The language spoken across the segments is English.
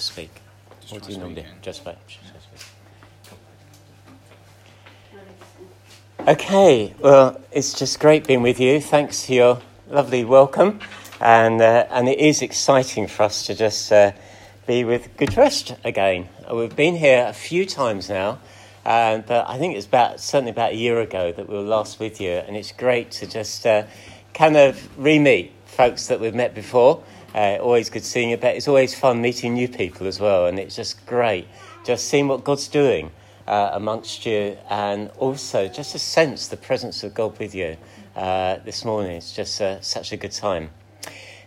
just speak? Just what try do you normally do? Just speak. Just speak. Okay, well, it's just great being with you. Thanks for your lovely welcome. And, uh, and it is exciting for us to just uh, be with Good Rest again. Uh, We've been here a few times now, uh, but I think it's about, certainly about a year ago that we were last with you. And it's great to just uh, kind of re meet folks that we've met before. Uh, always good seeing you, but it's always fun meeting new people as well. And it's just great just seeing what God's doing uh, amongst you, and also just to sense the presence of God with you uh, this morning. It's just uh, such a good time.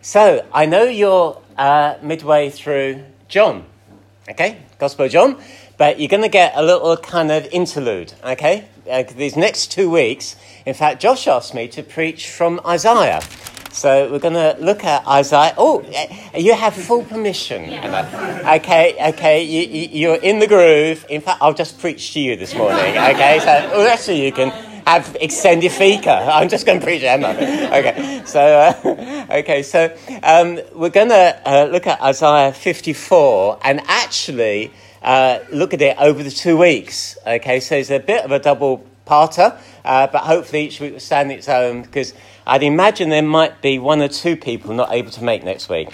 So I know you're uh, midway through John, okay, Gospel John, but you're going to get a little kind of interlude, okay? Uh, these next two weeks, in fact, Josh asked me to preach from Isaiah. So we're going to look at Isaiah. Oh, you have full permission. Emma. Okay, okay, you, you're in the groove. In fact, I'll just preach to you this morning. Okay, so well, actually you can have extended fika. I'm just going to preach to Emma. Okay, so uh, okay, so um, we're going to uh, look at Isaiah 54 and actually uh, look at it over the two weeks. Okay, so it's a bit of a double parter, uh, but hopefully each week will stand its own because I'd imagine there might be one or two people not able to make next week.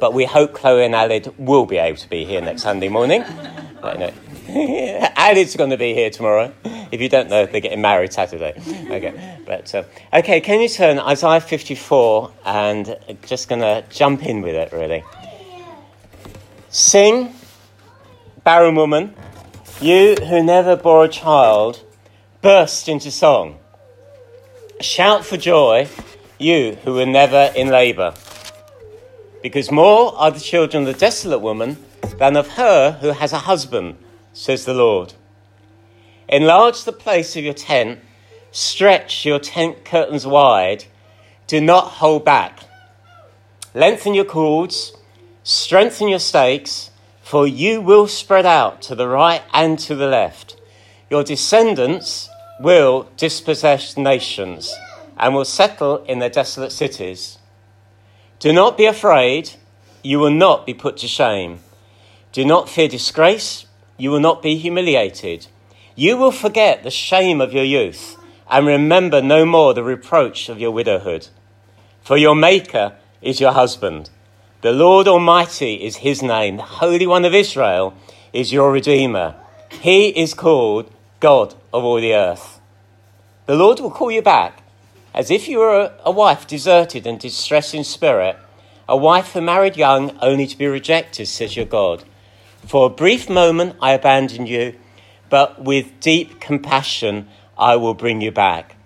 But we hope Chloe and Alid will be able to be here next Sunday morning. But, no. Alid's going to be here tomorrow. If you don't know, they're getting married Saturday. Okay, but uh, okay. Can you turn Isaiah 54 and just going to jump in with it really? Sing, barren woman, you who never bore a child, burst into song. Shout for joy, you who were never in labour. Because more are the children of the desolate woman than of her who has a husband, says the Lord. Enlarge the place of your tent, stretch your tent curtains wide, do not hold back. Lengthen your cords, strengthen your stakes, for you will spread out to the right and to the left. Your descendants will dispossess nations and will settle in their desolate cities. Do not be afraid, you will not be put to shame. Do not fear disgrace, you will not be humiliated. You will forget the shame of your youth and remember no more the reproach of your widowhood. For your Maker is your husband. The Lord Almighty is his name. The Holy One of Israel is your Redeemer. He is called God of all the earth. The Lord will call you back as if you were a wife deserted and distressed in spirit, a wife who married young only to be rejected, says your God. For a brief moment I abandoned you, but with deep compassion I will bring you back.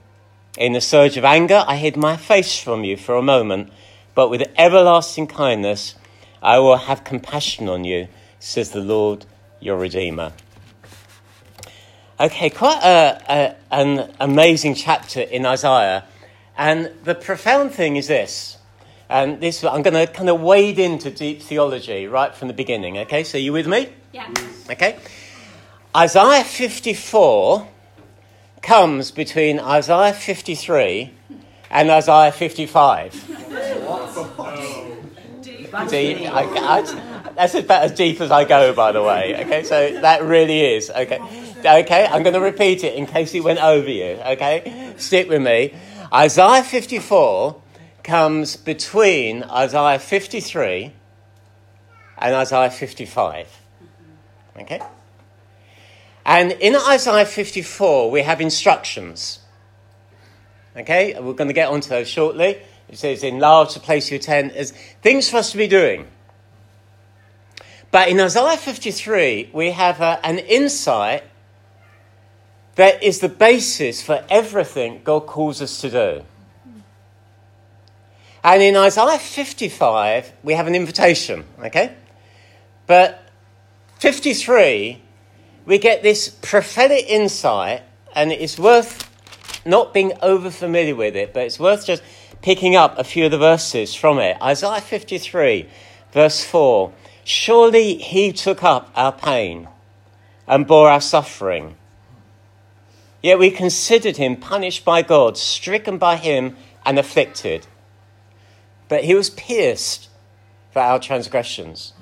In the surge of anger I hid my face from you for a moment, but with everlasting kindness I will have compassion on you, says the Lord your Redeemer. Okay, quite a, a, an amazing chapter in Isaiah. And the profound thing is this. And this, I'm going to kind of wade into deep theology right from the beginning. Okay, so you with me? Yeah. Okay. Isaiah 54 comes between Isaiah 53 and Isaiah 55. Deep. I, I, that's about as deep as I go, by the way. Okay, so that really is. Okay, okay. I'm going to repeat it in case it went over you. Okay, stick with me. Isaiah 54 comes between Isaiah 53 and Isaiah 55. Okay? And in Isaiah 54, we have instructions. Okay? We're going to get onto those shortly. It says, in enlarge the place you attend as things for us to be doing. But in Isaiah 53, we have uh, an insight that is the basis for everything God calls us to do. And in Isaiah 55, we have an invitation, okay? But 53, we get this prophetic insight, and it's worth not being over familiar with it, but it's worth just picking up a few of the verses from it. Isaiah 53, verse 4 Surely he took up our pain and bore our suffering. Yet we considered him punished by God, stricken by him, and afflicted. But he was pierced for our transgressions,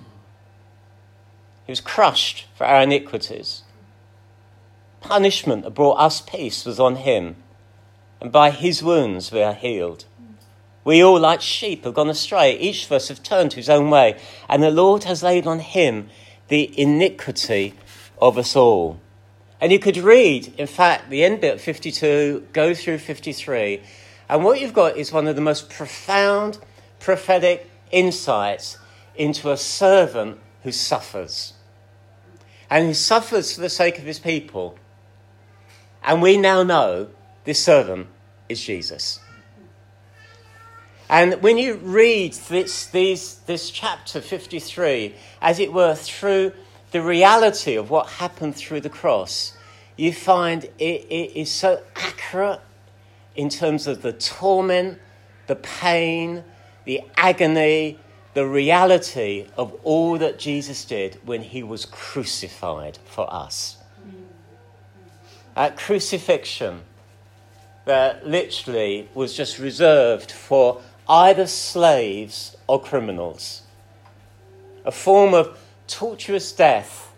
He was crushed for our iniquities. Punishment that brought us peace was on him, and by his wounds we are healed. We all, like sheep, have gone astray. Each of us have turned to his own way, and the Lord has laid on him the iniquity of us all. And you could read, in fact, the end bit of 52, go through 53, and what you've got is one of the most profound prophetic insights into a servant who suffers and who suffers for the sake of his people. And we now know this servant is Jesus. And when you read this, these, this chapter 53, as it were, through the reality of what happened through the cross, you find it, it is so accurate in terms of the torment, the pain, the agony, the reality of all that Jesus did when he was crucified for us. At crucifixion, that literally was just reserved for either slaves or criminals. A form of torturous death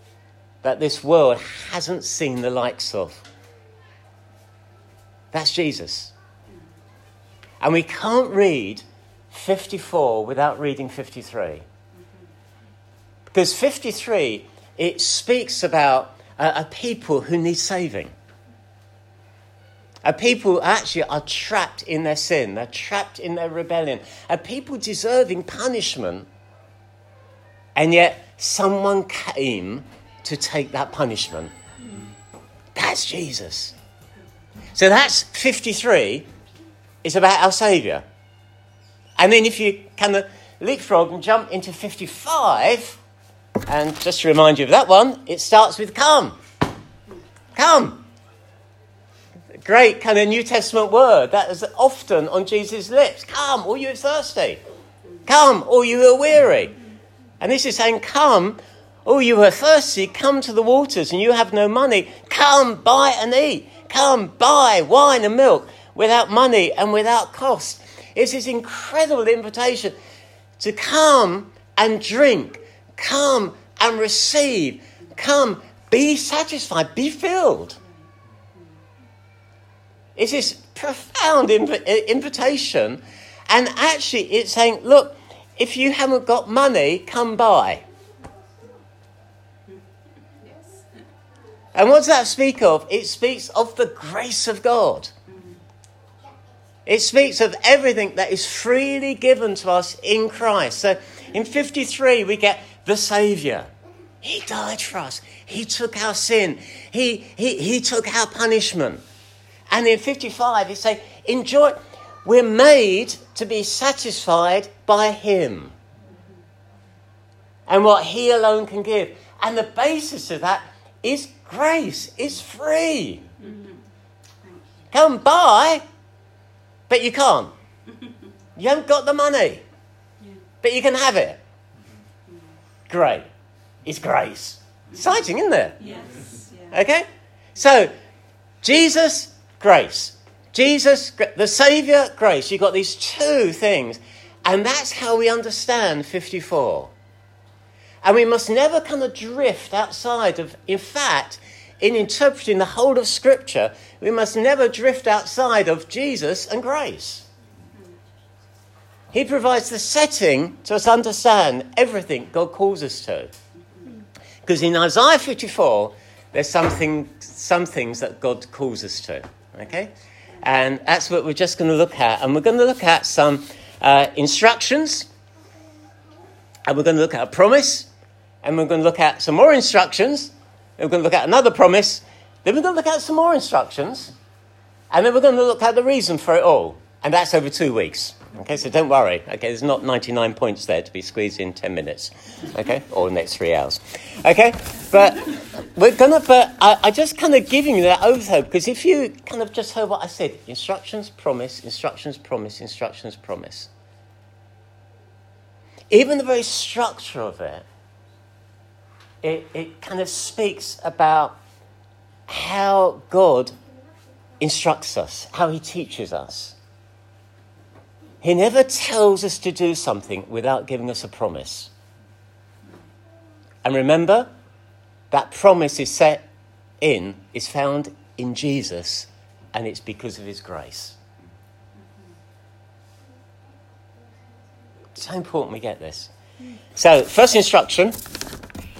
that this world hasn't seen the likes of. That's Jesus. And we can't read 54 without reading 53. Because 53, it speaks about a, a people who need saving. A people actually are trapped in their sin, they're trapped in their rebellion. A people deserving punishment. And yet, someone came to take that punishment. That's Jesus. So that's 53. It's about our Saviour. And then if you kind of uh, leapfrog and jump into 55, and just to remind you of that one, it starts with come. Come. Great kind of New Testament word that is often on Jesus' lips. Come, all you thirsty. Come, all you are weary. And this is saying, Come, oh, you are thirsty, come to the waters and you have no money. Come, buy and eat. Come, buy wine and milk without money and without cost. It's this incredible invitation to come and drink, come and receive, come, be satisfied, be filled. It's this profound inv- invitation, and actually, it's saying, look, if you haven't got money, come buy. And what does that speak of? It speaks of the grace of God. It speaks of everything that is freely given to us in Christ. So in 53, we get the Saviour. He died for us. He took our sin. He, he, he took our punishment. And in 55, he say, enjoy. We're made to be satisfied by Him and what He alone can give. And the basis of that is grace, is free. Mm-hmm. Come buy, but you can't. You haven't got the money, but you can have it. Great. It's grace. Exciting, isn't it? Yes. Okay? So, Jesus, grace. Jesus, the Saviour, grace. You've got these two things. And that's how we understand 54. And we must never kind of drift outside of, in fact, in interpreting the whole of Scripture, we must never drift outside of Jesus and grace. He provides the setting to us understand everything God calls us to. Because in Isaiah 54, there's something, some things that God calls us to. Okay? And that's what we're just going to look at. And we're going to look at some uh, instructions, and we're going to look at a promise, and we're going to look at some more instructions, and we're going to look at another promise. Then we're going to look at some more instructions. And then we're going to look at the reason for it all. And that's over two weeks. Okay, so don't worry. Okay, there's not 99 points there to be squeezed in 10 minutes. Okay, or next three hours. Okay, but we're to, but I, I just kind of giving you that overview because if you kind of just heard what I said instructions, promise, instructions, promise, instructions, promise. Even the very structure of it it, it kind of speaks about how God instructs us, how He teaches us. He never tells us to do something without giving us a promise. And remember, that promise is set in, is found in Jesus, and it's because of his grace. It's so important we get this. So, first instruction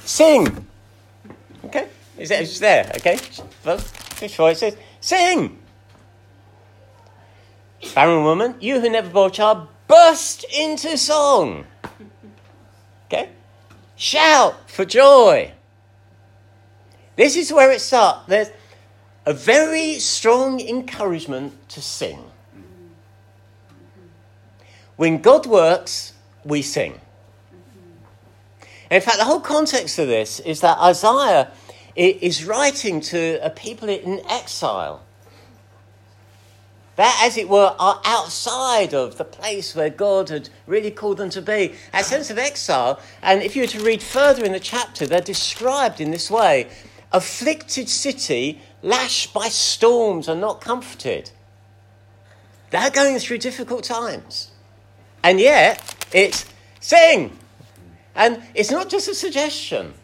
sing. Okay? Is it there? Okay? It says, sing. Barren woman, you who never bore a child, burst into song. Okay? Shout for joy. This is where it starts. There's a very strong encouragement to sing. When God works, we sing. In fact, the whole context of this is that Isaiah is writing to a people in exile. That, as it were, are outside of the place where God had really called them to be. A sense of exile. And if you were to read further in the chapter, they're described in this way afflicted city, lashed by storms and not comforted. They're going through difficult times. And yet, it's sing. And it's not just a suggestion.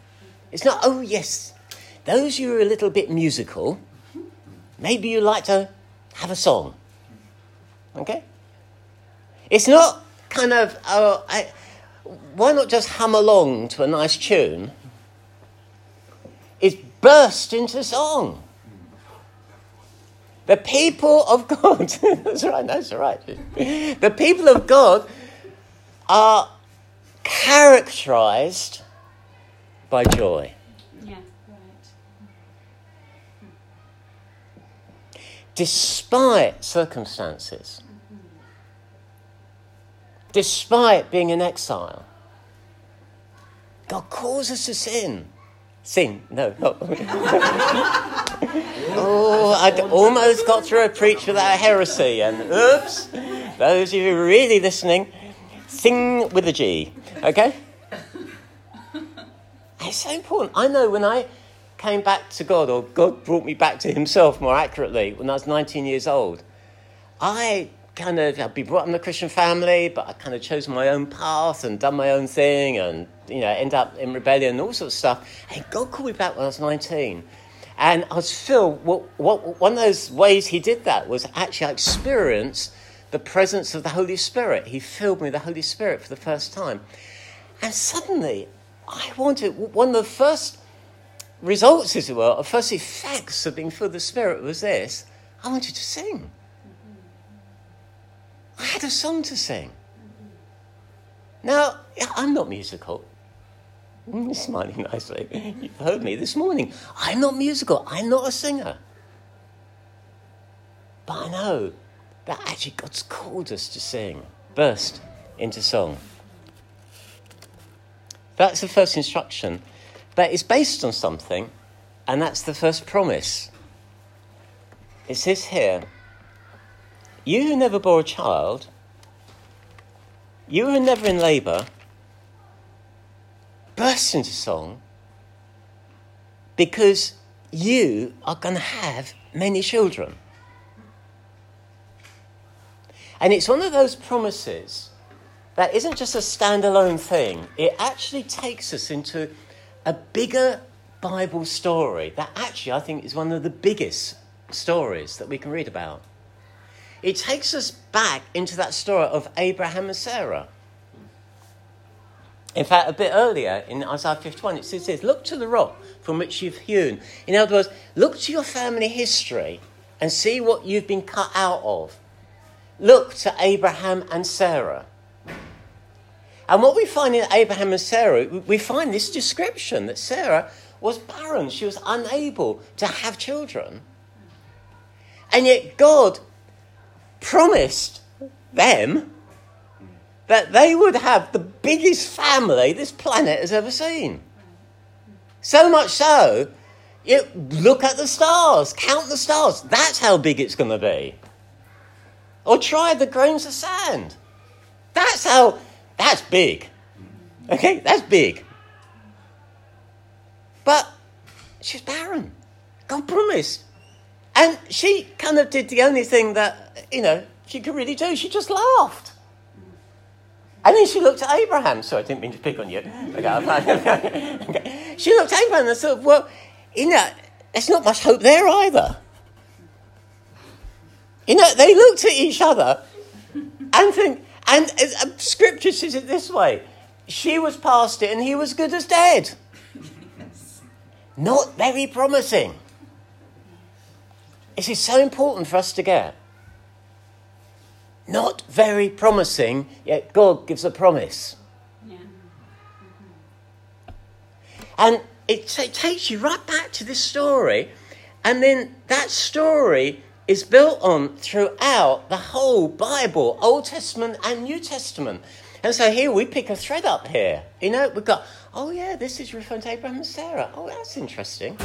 It's not, oh, yes, those who are a little bit musical, maybe you like to have a song. Okay? It's not oh. kind of, oh, I, why not just hum along to a nice tune? It's burst into song. The people of God, that's right, that's right. The people of God are characterized by joy. Despite circumstances, despite being in exile, God calls us to sin. Sin, no, not. oh, I almost got through a preach without heresy, and oops, those of you really listening, sing with a G, okay? It's so important. I know when I came back to God, or God brought me back to Himself more accurately, when I was 19 years old, I kind of, I'd be brought up in a Christian family, but I kind of chose my own path and done my own thing and, you know, end up in rebellion and all sorts of stuff. And God called me back when I was 19. And I was filled, what, what, one of those ways He did that was actually I experienced the presence of the Holy Spirit. He filled me with the Holy Spirit for the first time. And suddenly, I wanted, one of the first results, as it were, or first effects of being filled with the Spirit was this I wanted to sing. I had a song to sing. Now, I'm not musical. Mm, you're smiling nicely. You've heard me this morning. I'm not musical. I'm not a singer. But I know that actually God's called us to sing, burst into song. That's the first instruction. But it's based on something, and that's the first promise. It says here, You who never bore a child, you who are never in labour, burst into song because you are going to have many children. And it's one of those promises that isn't just a standalone thing, it actually takes us into a bigger Bible story that actually I think is one of the biggest stories that we can read about. It takes us back into that story of Abraham and Sarah. In fact, a bit earlier in Isaiah 51, it says this Look to the rock from which you've hewn. In other words, look to your family history and see what you've been cut out of look to Abraham and Sarah. And what we find in Abraham and Sarah, we find this description that Sarah was barren. She was unable to have children. And yet God promised them that they would have the biggest family this planet has ever seen. So much so, you look at the stars, count the stars. That's how big it's going to be. Or try the grains of sand. That's how, that's big. Okay, that's big. But she's barren. God promised. And she kind of did the only thing that, you know, she could really do. She just laughed. And then she looked at Abraham. Sorry, I didn't mean to pick on you. Okay. She looked at Abraham and said, well, you know, there's not much hope there either. You know, they looked at each other and think, and uh, scripture says it this way she was past it and he was good as dead. Not very promising. This is so important for us to get. Not very promising, yet God gives a promise. Yeah. And it, it takes you right back to this story, and then that story is built on throughout the whole Bible, Old Testament and New Testament. And so here we pick a thread up here. You know, we've got, oh yeah, this is referring to Abraham and Sarah. Oh, that's interesting.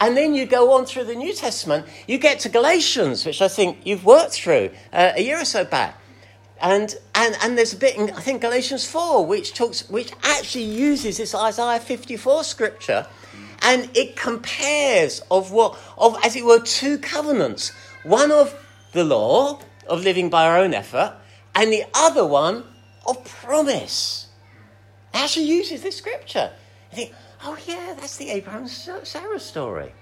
And then you go on through the New Testament, you get to Galatians, which I think you've worked through uh, a year or so back. And, and, and there's a bit in, I think, Galatians 4, which, talks, which actually uses this Isaiah 54 scripture and it compares of what, of, as it were, two covenants. One of the law, of living by our own effort, and the other one of promise. It actually uses this scripture. You think, oh yeah, that's the Abraham Sarah story.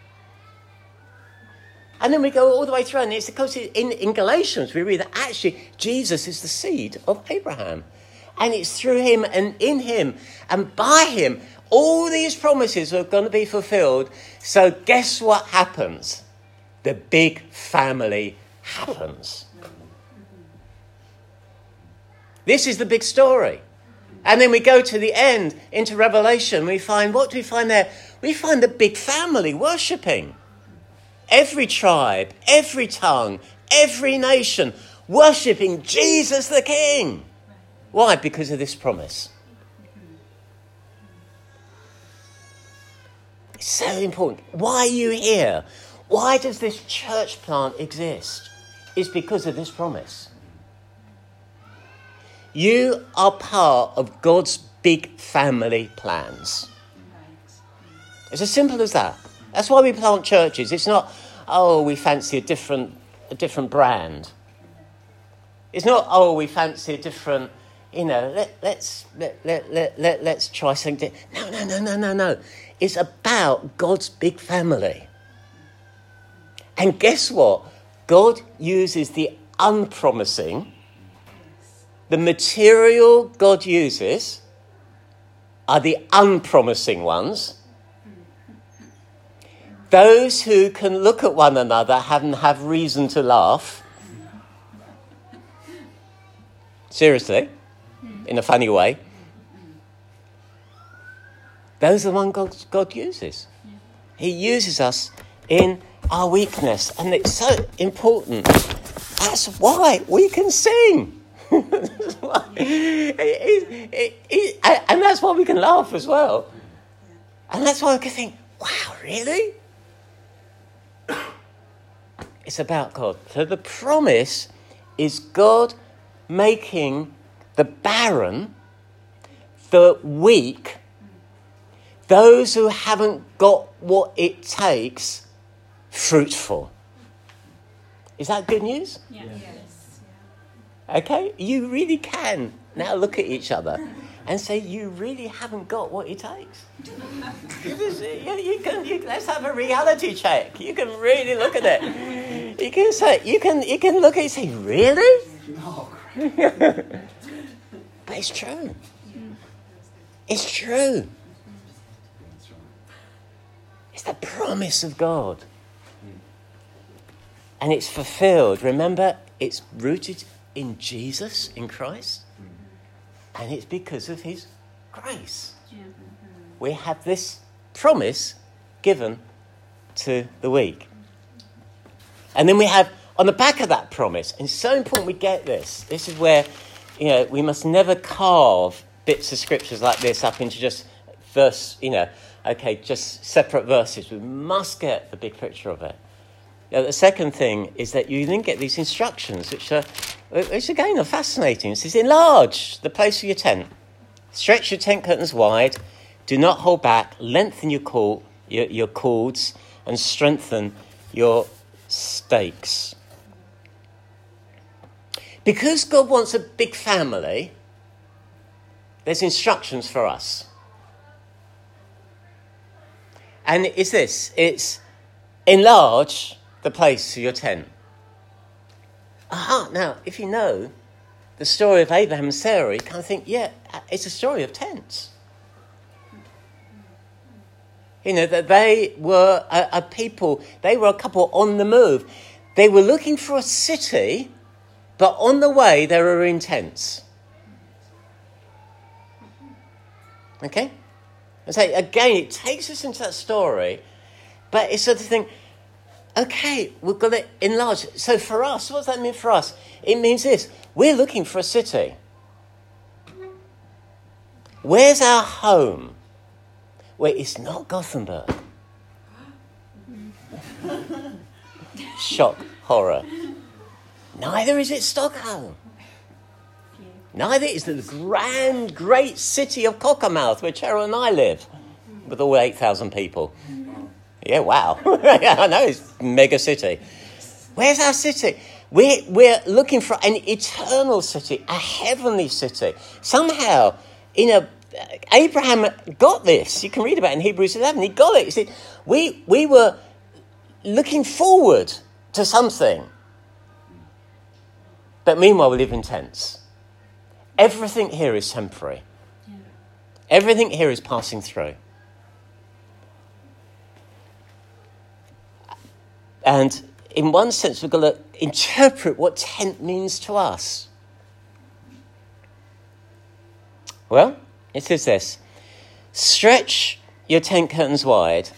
And then we go all the way through, and it's because in, in Galatians we read that actually Jesus is the seed of Abraham. And it's through him and in him and by him all these promises are going to be fulfilled. So, guess what happens? The big family happens. This is the big story. And then we go to the end into Revelation. We find what do we find there? We find the big family worshipping. Every tribe, every tongue, every nation worshipping Jesus the King. Why? Because of this promise. So important. Why are you here? Why does this church plant exist? It's because of this promise. You are part of God's big family plans. It's as simple as that. That's why we plant churches. It's not, oh, we fancy a different, a different brand. It's not, oh, we fancy a different, you know, let, let's, let, let, let, let, let's try something. No, no, no, no, no, no. It's about God's big family. And guess what? God uses the unpromising the material God uses are the unpromising ones. Those who can look at one another and have reason to laugh. Seriously, in a funny way. Those are the ones God, God uses. He uses us in our weakness, and it's so important. That's why we can sing and that's why we can laugh as well. And that's why we can think, wow, really? It's about God. So the promise is God making the barren, the weak, those who haven't got what it takes, fruitful. Is that good news? Yeah. yeah. Okay? You really can now look at each other and say, You really haven't got what it takes. you can, you, let's have a reality check. You can really look at it. You can say, you can, you can look at it and say, Really? No. but it's true. It's true. It's the promise of God. And it's fulfilled. Remember, it's rooted in Jesus, in Christ, mm-hmm. and it's because of His grace. Mm-hmm. We have this promise given to the weak. And then we have on the back of that promise, and it's so important we get this. This is where you know we must never carve bits of scriptures like this up into just verse, you know, okay, just separate verses. We must get the big picture of it. Now, the second thing is that you then get these instructions, which are, which again are fascinating. It says, enlarge the place of your tent, stretch your tent curtains wide, do not hold back, lengthen your, cord, your, your cords, and strengthen your stakes. Because God wants a big family, there's instructions for us. And it's this it's enlarge the place of your tent. Aha, now, if you know the story of Abraham and Sarah, you kind of think, yeah, uh, it's a story of tents. You know, that they were a, a, people, they were a couple on the move. They were looking for a city, but on the way they were in tents. Okay? And so again, it takes us into that story, but it's sort of thing, okay, we've got to enlarge. So for us, what does that mean for us? It means this we're looking for a city. Where's our home? Well, it's not Gothenburg. Shock, horror. Neither is it Stockholm. Neither is the grand, great city of Cockermouth, where Cheryl and I live, with all 8,000 people. Yeah, wow. I know, it's mega city. Where's our city? We're, we're looking for an eternal city, a heavenly city. Somehow, you know, Abraham got this. You can read about it in Hebrews 11. He got it. He said, we, we were looking forward to something. But meanwhile, we live in tents. Everything here is temporary. Yeah. Everything here is passing through. And in one sense, we've got to interpret what tent means to us. Well, it says this stretch your tent curtains wide,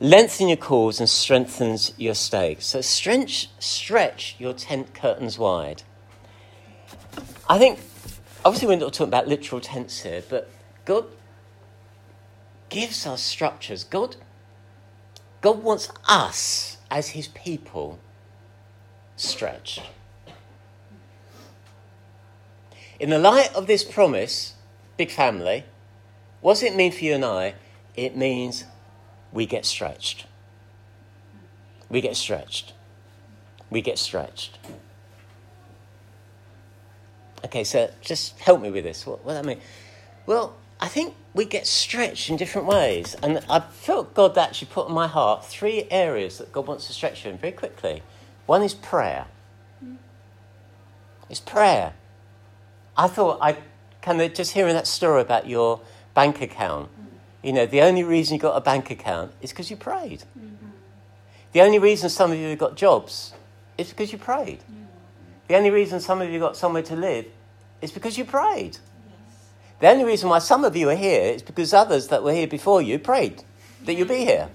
lengthen your cords, and strengthens your stakes. So stretch, stretch your tent curtains wide. I think, obviously, we're not talking about literal tents here, but God gives us structures. God, God wants us as his people stretched. In the light of this promise, big family, what does it mean for you and I? It means we get stretched. We get stretched. We get stretched. Okay, so just help me with this. What, what I mean? Well, I think we get stretched in different ways. And I felt God actually put in my heart three areas that God wants to stretch you in very quickly. One is prayer. It's prayer. I thought I kind of just hearing that story about your bank account. You know, the only reason you got a bank account is because you prayed. Mm-hmm. The only reason some of you got jobs is because you prayed. The only reason some of you got somewhere to live is because you prayed. The only reason why some of you are here is because others that were here before you prayed that you'd be here.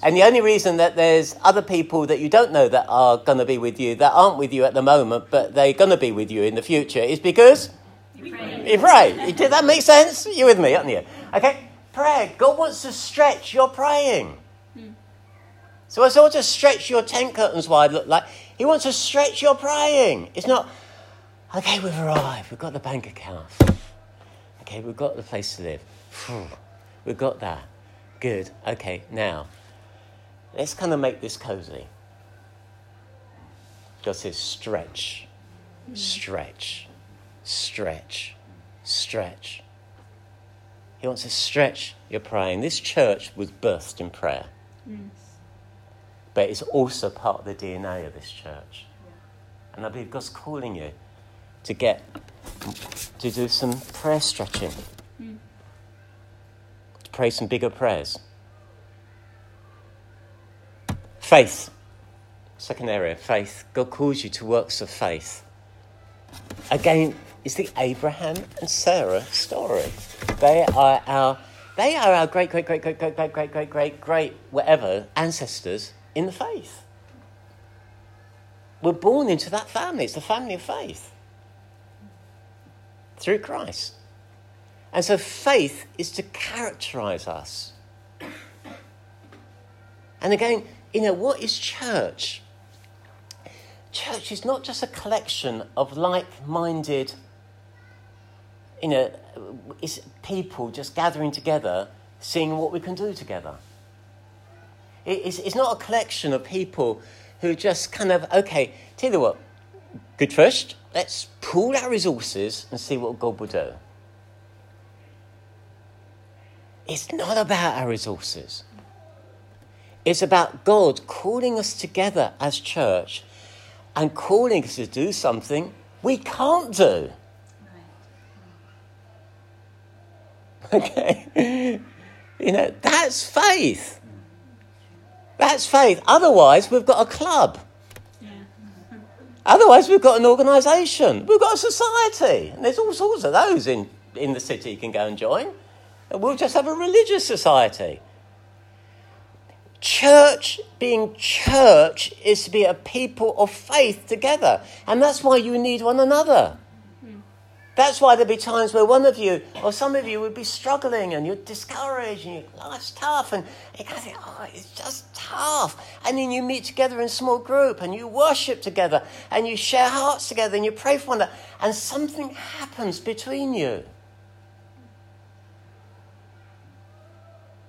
And the only reason that there's other people that you don't know that are going to be with you, that aren't with you at the moment, but they're going to be with you in the future, is because you pray. You pray. Did that make sense? You're with me, aren't you? Okay? Prayer. God wants to stretch your praying. Hmm. So I all to stretch your tent curtains wide look like. He wants to stretch your praying. It's not, okay, we've arrived, we've got the bank account. Okay, we've got the place to live. We've got that. Good. Okay, now, let's kind of make this cozy. God says, stretch, stretch, stretch, stretch. He wants to stretch your praying. This church was birthed in prayer. Yes. But it's also part of the DNA of this church. And I believe God's calling you to get to do some prayer stretching, mm. to pray some bigger prayers. Faith, second area, faith. God calls you to works of faith. Again, is the Abraham and Sarah story. They are our they are our great, great, great, great, great, great, great, great, great, great, whatever ancestors in the faith. We're born into that family. It's the family of faith through Christ. And so faith is to characterize us. And again, you know, what is church? Church is not just a collection of like minded, you know, it's people just gathering together, seeing what we can do together. It's, it's not a collection of people who just kind of, okay, tell you what, good first, let's pool our resources and see what God will do. It's not about our resources. It's about God calling us together as church and calling us to do something we can't do. Okay? You know, that's faith. That's faith. Otherwise, we've got a club. Otherwise, we've got an organisation. We've got a society. And there's all sorts of those in, in the city you can go and join. And we'll just have a religious society. Church, being church, is to be a people of faith together. And that's why you need one another. That's why there'll be times where one of you or some of you would be struggling and you're discouraged and you're, life's tough and you kind of think, oh, it's just tough. And then you meet together in a small group and you worship together and you share hearts together and you pray for one another and something happens between you.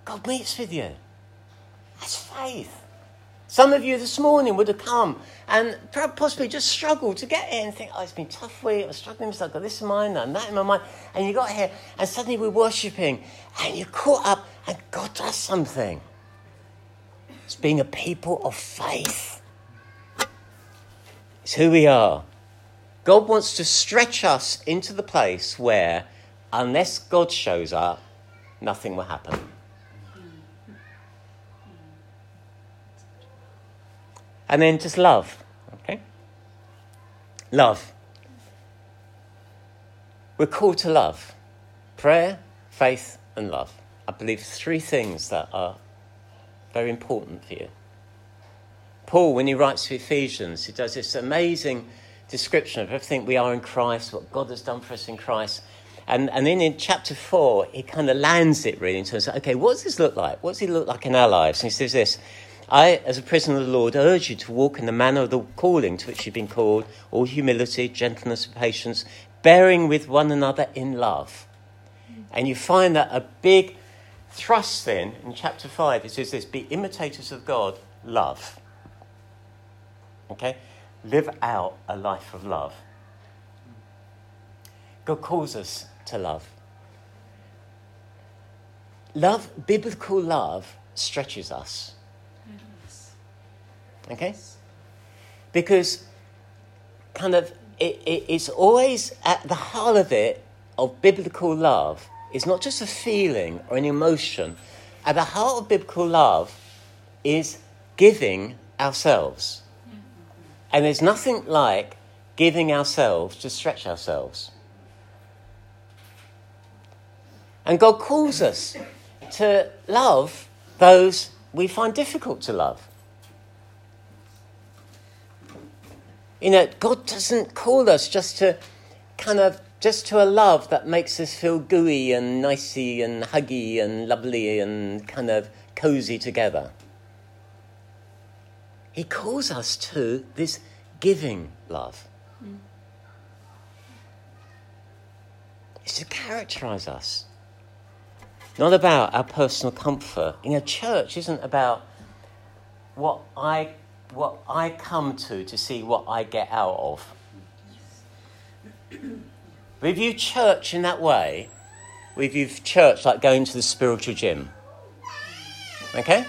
God meets with you. That's faith. Some of you this morning would have come and possibly just struggled to get here and think, oh, it's been tough week. I'm struggling with I've got this in mind and that in my mind. And you got here and suddenly we're worshipping and you're caught up and God does something. It's being a people of faith. It's who we are. God wants to stretch us into the place where, unless God shows up, nothing will happen. And then just love. Okay? Love. We're called to love prayer, faith, and love. I believe three things that are very important for you. Paul, when he writes to Ephesians, he does this amazing description of everything we are in Christ, what God has done for us in Christ. And, and then in chapter 4, he kind of lands it really in terms of, okay, what does this look like? What does it look like in our lives? And he says this I, as a prisoner of the Lord, urge you to walk in the manner of the calling to which you've been called, all humility, gentleness, and patience, bearing with one another in love. And you find that a big thrust then in chapter 5 it says this be imitators of God, love. Okay? Live out a life of love. God calls us to love. Love, biblical love, stretches us. Okay? Because kind of it, it, it's always at the heart of it, of biblical love, is not just a feeling or an emotion. At the heart of biblical love is giving ourselves. And there's nothing like giving ourselves to stretch ourselves. And God calls us to love those we find difficult to love. You know, God doesn't call us just to kind of just to a love that makes us feel gooey and nicey and huggy and lovely and kind of cozy together. He calls us to this giving love. Mm. It's to characterize us. Not about our personal comfort. You know, church isn't about what I what I come to to see what I get out of. We view church in that way. We view church like going to the spiritual gym. Okay?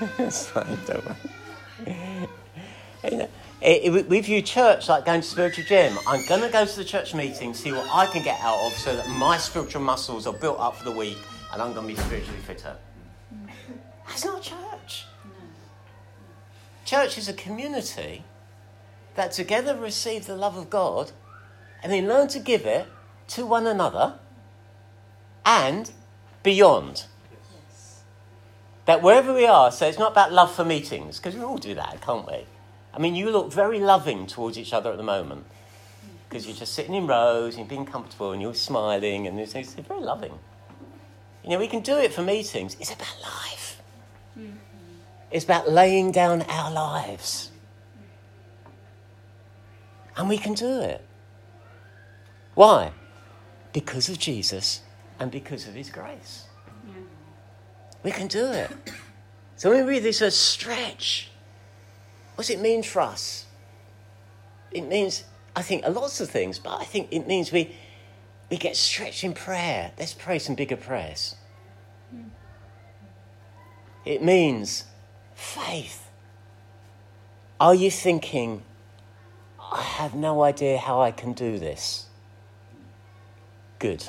it's fine, don't worry. we view church like going to spiritual gym. I'm going to go to the church meeting, see what I can get out of so that my spiritual muscles are built up for the week and I'm going to be spiritually fitter. That's not church. Church is a community that together receive the love of God and then learn to give it to one another and beyond. That wherever we are, so it's not about love for meetings, because we all do that, can't we? I mean, you look very loving towards each other at the moment because you're just sitting in rows and you're being comfortable and you're smiling and it's, it's very loving. You know, we can do it for meetings. It's about life. It's about laying down our lives. And we can do it. Why? Because of Jesus and because of his grace. Yeah. We can do it. So when we read this as stretch, what does it mean for us? It means, I think, a lots of things, but I think it means we, we get stretched in prayer. Let's pray some bigger prayers. Hmm. It means faith. Are you thinking, I have no idea how I can do this? Good.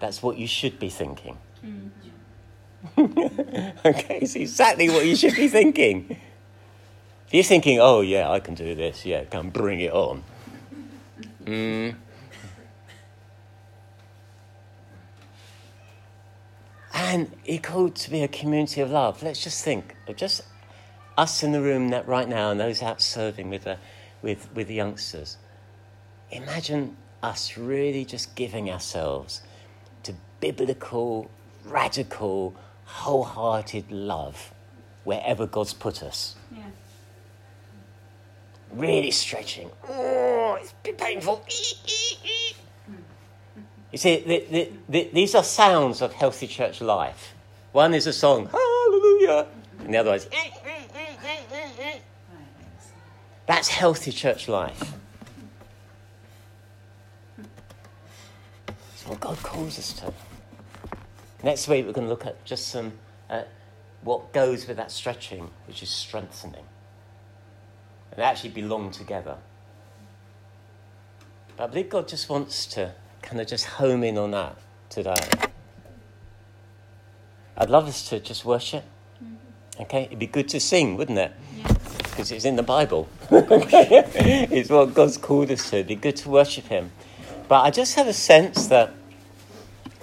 That's what you should be thinking. okay, it's exactly what you should be thinking. If you're thinking, oh, yeah, I can do this, yeah, come bring it on. Mm. And it called to be a community of love. Let's just think, just us in the room right now and those out serving with the, with, with the youngsters. Imagine us really just giving ourselves to biblical, radical, wholehearted love wherever God's put us. Yeah. Really stretching. Oh, it's painful. You see, the, the, the, these are sounds of healthy church life. One is a song, hallelujah, and the other is. Eh, eh, eh, That's healthy church life. It's what God calls us to. Next week, we're going to look at just some uh, what goes with that stretching, which is strengthening. And they actually belong together. But I believe God just wants to kind of just home in on that today. I'd love us to just worship. Mm-hmm. Okay? It'd be good to sing, wouldn't it? Because it's in the Bible. it's what God's called us to. It'd be good to worship Him. But I just have a sense that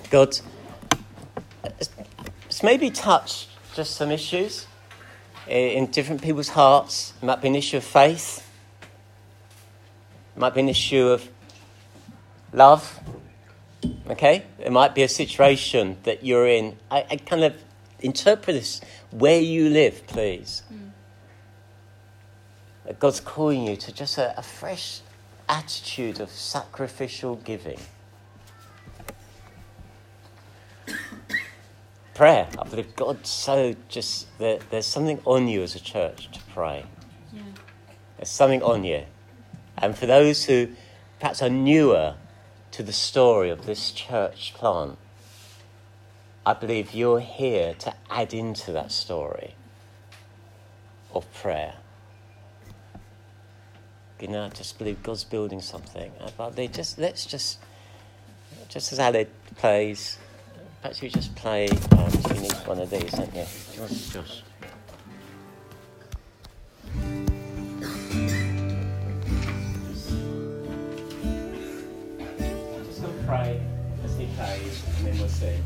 God has maybe touched just some issues in different people's hearts. It might be an issue of faith. It might be an issue of love. Okay? It might be a situation that you're in. I, I kind of interpret this where you live, please. Mm. God's calling you to just a, a fresh attitude of sacrificial giving. Prayer. I believe God so just, there, there's something on you as a church to pray. Yeah. There's something on you. And for those who perhaps are newer to the story of this church plant, I believe you're here to add into that story of prayer. You know, I just believe God's building something. But they just let's just just as Aled plays, perhaps you just play. Um, you need one of these, don't you? Josh, Josh. Pray as he plays, and then we'll see.